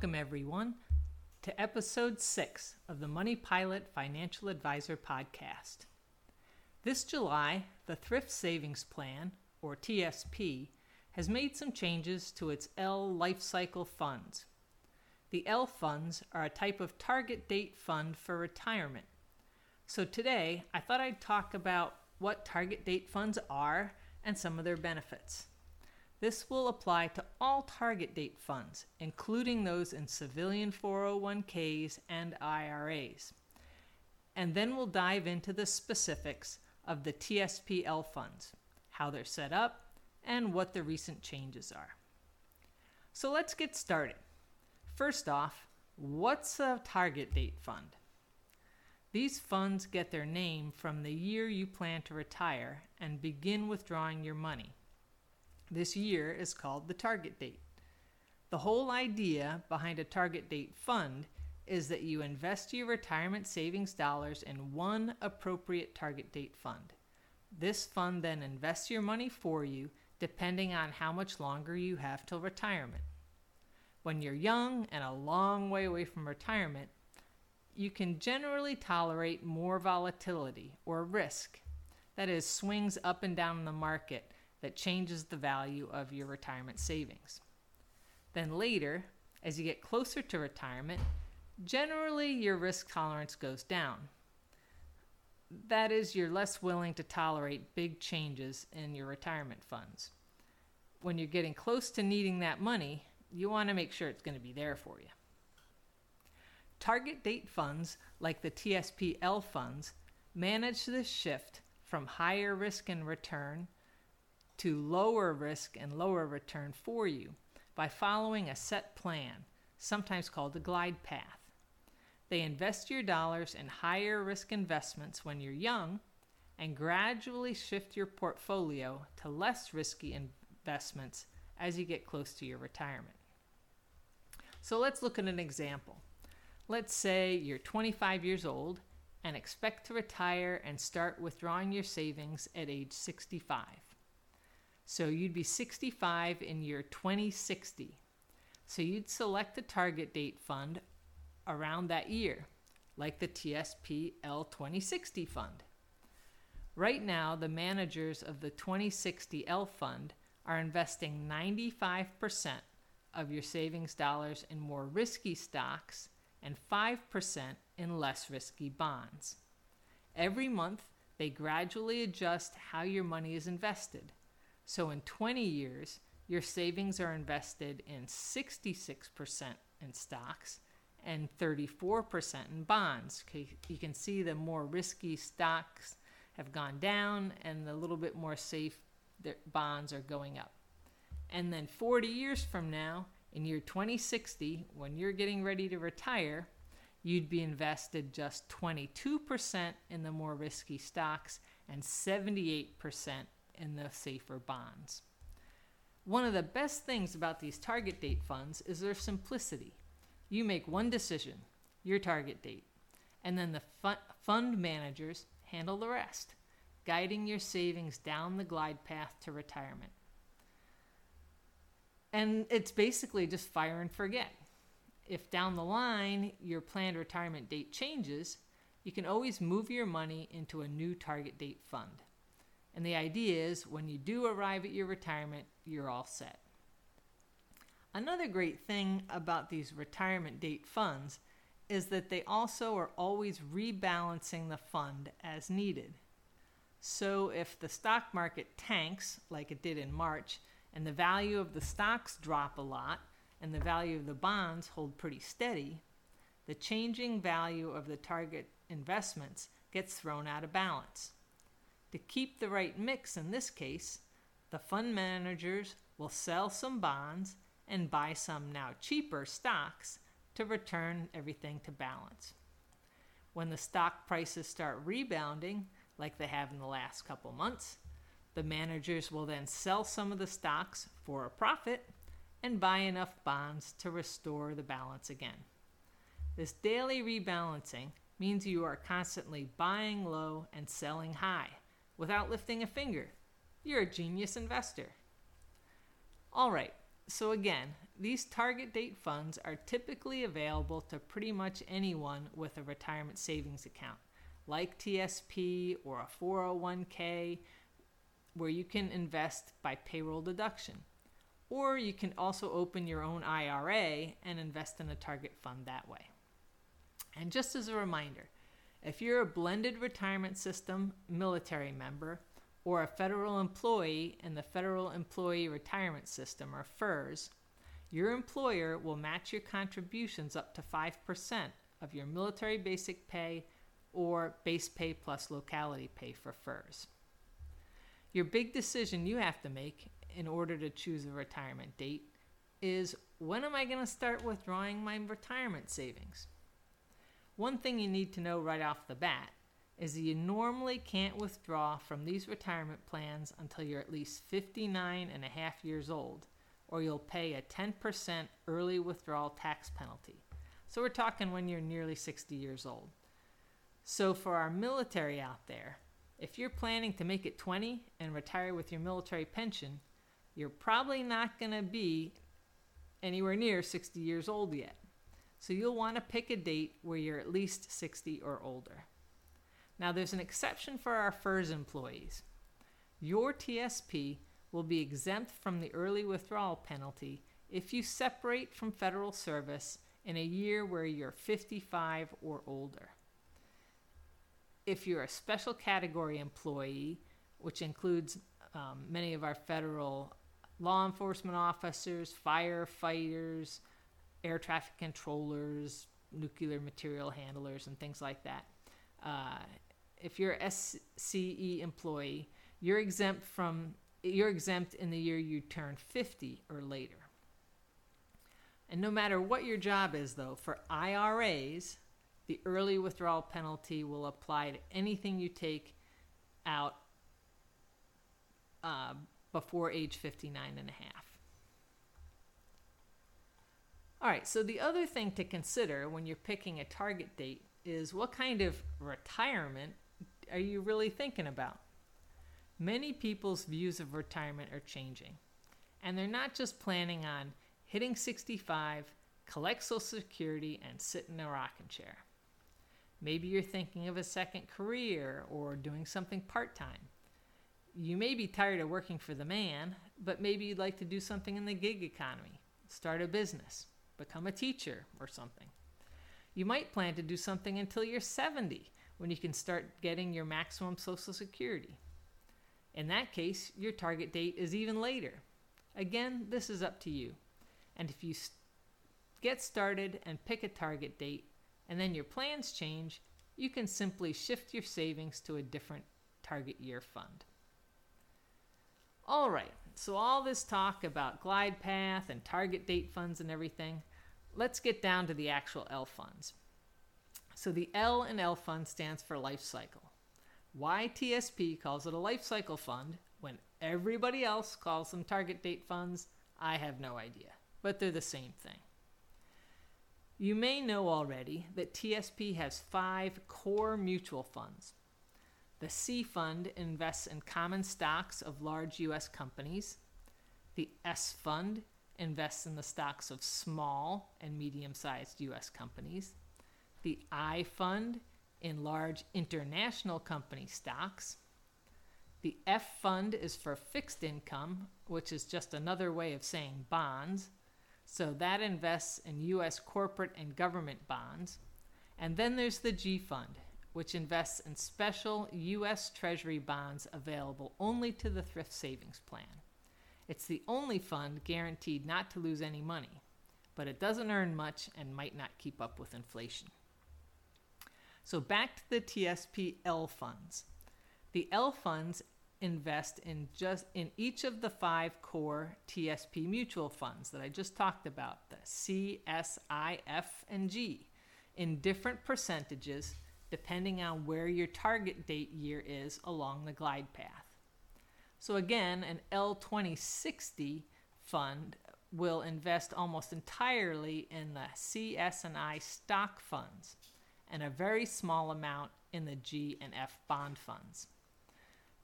Welcome, everyone, to episode six of the Money Pilot Financial Advisor podcast. This July, the Thrift Savings Plan, or TSP, has made some changes to its L life cycle funds. The L funds are a type of target date fund for retirement. So today, I thought I'd talk about what target date funds are and some of their benefits. This will apply to all target date funds, including those in civilian 401ks and IRAs. And then we'll dive into the specifics of the TSPL funds, how they're set up, and what the recent changes are. So let's get started. First off, what's a target date fund? These funds get their name from the year you plan to retire and begin withdrawing your money. This year is called the target date. The whole idea behind a target date fund is that you invest your retirement savings dollars in one appropriate target date fund. This fund then invests your money for you depending on how much longer you have till retirement. When you're young and a long way away from retirement, you can generally tolerate more volatility or risk, that is, swings up and down in the market that changes the value of your retirement savings. Then later, as you get closer to retirement, generally your risk tolerance goes down. That is, you're less willing to tolerate big changes in your retirement funds. When you're getting close to needing that money, you want to make sure it's going to be there for you. Target date funds, like the TSPL funds, manage this shift from higher risk and return to lower risk and lower return for you by following a set plan, sometimes called a glide path. They invest your dollars in higher risk investments when you're young and gradually shift your portfolio to less risky investments as you get close to your retirement. So let's look at an example. Let's say you're 25 years old and expect to retire and start withdrawing your savings at age 65. So you'd be 65 in year 2060. So you'd select a target date fund around that year, like the TSP L2060 fund. Right now, the managers of the 2060 L fund are investing 95% of your savings dollars in more risky stocks and 5% in less risky bonds. Every month, they gradually adjust how your money is invested. So in 20 years, your savings are invested in 66% in stocks and 34% in bonds. You can see the more risky stocks have gone down and the little bit more safe bonds are going up. And then 40 years from now, in year 2060, when you're getting ready to retire, you'd be invested just 22% in the more risky stocks and 78% in the safer bonds. One of the best things about these target date funds is their simplicity. You make one decision, your target date, and then the fund managers handle the rest, guiding your savings down the glide path to retirement. And it's basically just fire and forget. If down the line your planned retirement date changes, you can always move your money into a new target date fund. And the idea is when you do arrive at your retirement, you're all set. Another great thing about these retirement date funds is that they also are always rebalancing the fund as needed. So if the stock market tanks, like it did in March, and the value of the stocks drop a lot, and the value of the bonds hold pretty steady, the changing value of the target investments gets thrown out of balance. To keep the right mix in this case, the fund managers will sell some bonds and buy some now cheaper stocks to return everything to balance. When the stock prices start rebounding, like they have in the last couple months, the managers will then sell some of the stocks for a profit and buy enough bonds to restore the balance again. This daily rebalancing means you are constantly buying low and selling high without lifting a finger. You're a genius investor. All right, so again, these target date funds are typically available to pretty much anyone with a retirement savings account, like TSP or a 401k, where you can invest by payroll deduction. Or you can also open your own IRA and invest in a target fund that way. And just as a reminder, if you're a blended retirement system military member or a federal employee in the Federal Employee Retirement System or FERS, your employer will match your contributions up to 5% of your military basic pay or base pay plus locality pay for FERS. Your big decision you have to make in order to choose a retirement date is when am I going to start withdrawing my retirement savings? One thing you need to know right off the bat is that you normally can't withdraw from these retirement plans until you're at least 59 and a half years old, or you'll pay a 10% early withdrawal tax penalty. So we're talking when you're nearly 60 years old. So for our military out there, if you're planning to make it 20 and retire with your military pension, you're probably not going to be anywhere near 60 years old yet. So you'll want to pick a date where you're at least 60 or older. Now, there's an exception for our FERS employees. Your TSP will be exempt from the early withdrawal penalty if you separate from federal service in a year where you're 55 or older. If you're a special category employee, which includes um, many of our federal law enforcement officers, firefighters, air traffic controllers, nuclear material handlers, and things like that. Uh, if you're a SCE employee, you're exempt from you're exempt in the year you turn 50 or later. And no matter what your job is, though, for IRAs, the early withdrawal penalty will apply to anything you take out uh, before age 59 and a half. All right, so the other thing to consider when you're picking a target date is what kind of retirement are you really thinking about? Many people's views of retirement are changing, and they're not just planning on hitting 65, collect Social Security, and sit in a rocking chair. Maybe you're thinking of a second career or doing something part time. You may be tired of working for the man, but maybe you'd like to do something in the gig economy, start a business become a teacher or something. You might plan to do something until you're 70 when you can start getting your maximum Social Security. In that case, your target date is even later. Again, this is up to you. And if you get started and pick a target date, and then your plans change, you can simply shift your savings to a different target year fund. All right, so all this talk about glide path and target date funds and everything, let's get down to the actual L funds. So the L in L fund stands for life cycle. Why TSP calls it a life cycle fund when everybody else calls them target date funds, I have no idea, but they're the same thing. You may know already that TSP has five core mutual funds. The C fund invests in common stocks of large U.S. companies. The S fund invests in the stocks of small and medium sized U.S. companies. The I fund in large international company stocks. The F fund is for fixed income, which is just another way of saying bonds. So that invests in U.S. corporate and government bonds. And then there's the G fund, which invests in special U.S. Treasury bonds available only to the thrift savings plan. It's the only fund guaranteed not to lose any money, but it doesn't earn much and might not keep up with inflation. So back to the TSP L funds. The L funds invest in just in each of the five core TSP mutual funds that I just talked about, the C, S, I, F, and G, in different percentages depending on where your target date year is along the glide path. So again, an L2060 fund will invest almost entirely in the CS&I stock funds and a very small amount in the G and F bond funds.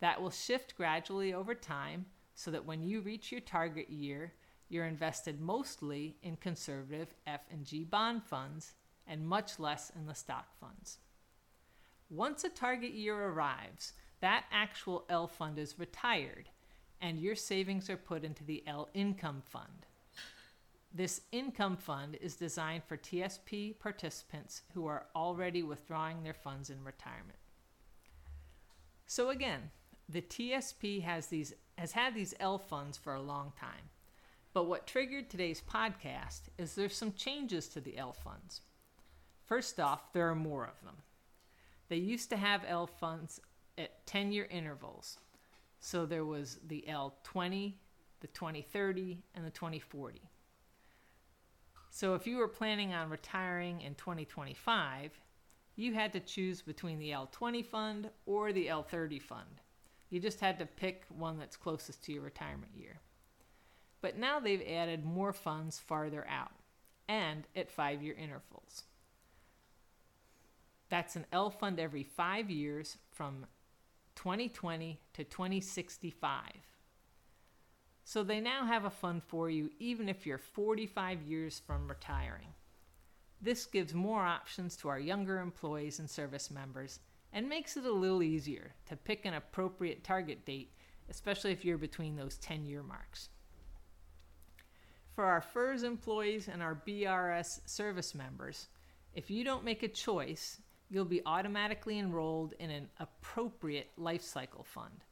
That will shift gradually over time so that when you reach your target year, you're invested mostly in conservative F and G bond funds and much less in the stock funds. Once a target year arrives, that actual L fund is retired and your savings are put into the L income fund. This income fund is designed for TSP participants who are already withdrawing their funds in retirement. So again, the TSP has these has had these L funds for a long time. But what triggered today's podcast is there's some changes to the L funds. First off, there are more of them. They used to have L funds at 10 year intervals. So there was the L20, the 2030, and the 2040. So if you were planning on retiring in 2025, you had to choose between the L20 fund or the L30 fund. You just had to pick one that's closest to your retirement year. But now they've added more funds farther out and at five year intervals. That's an L fund every five years from 2020 to 2065. So they now have a fund for you even if you're 45 years from retiring. This gives more options to our younger employees and service members and makes it a little easier to pick an appropriate target date, especially if you're between those 10 year marks. For our FERS employees and our BRS service members, if you don't make a choice, you'll be automatically enrolled in an appropriate life cycle fund.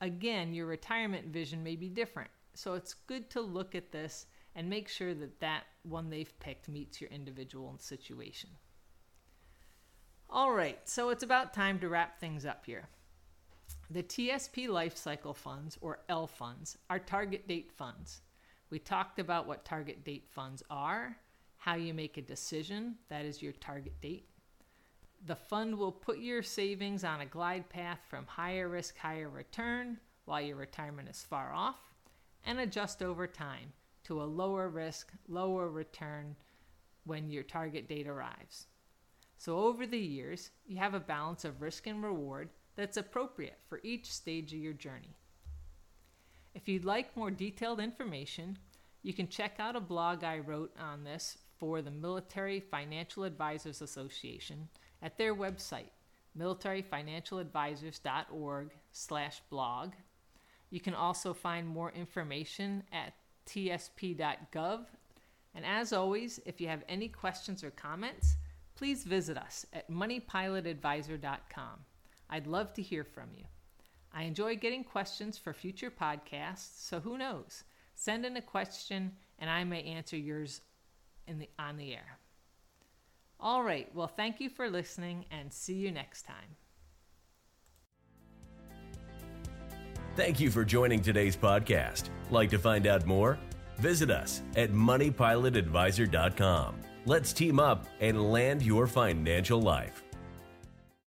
Again, your retirement vision may be different, so it's good to look at this and make sure that that one they've picked meets your individual situation. All right, so it's about time to wrap things up here. The TSP Life Cycle Funds, or L funds, are target date funds. We talked about what target date funds are, how you make a decision, that is your target date. The fund will put your savings on a glide path from higher risk, higher return while your retirement is far off, and adjust over time to a lower risk, lower return when your target date arrives. So, over the years, you have a balance of risk and reward that's appropriate for each stage of your journey. If you'd like more detailed information, you can check out a blog I wrote on this for the Military Financial Advisors Association at their website, militaryfinancialadvisors.org/blog. You can also find more information at tsp.gov. And as always, if you have any questions or comments, please visit us at moneypilotadvisor.com. I'd love to hear from you. I enjoy getting questions for future podcasts, so who knows? Send in a question and I may answer yours in the, on the air. All right, well, thank you for listening and see you next time. Thank you for joining today's podcast. Like to find out more? Visit us at moneypilotadvisor.com. Let's team up and land your financial life.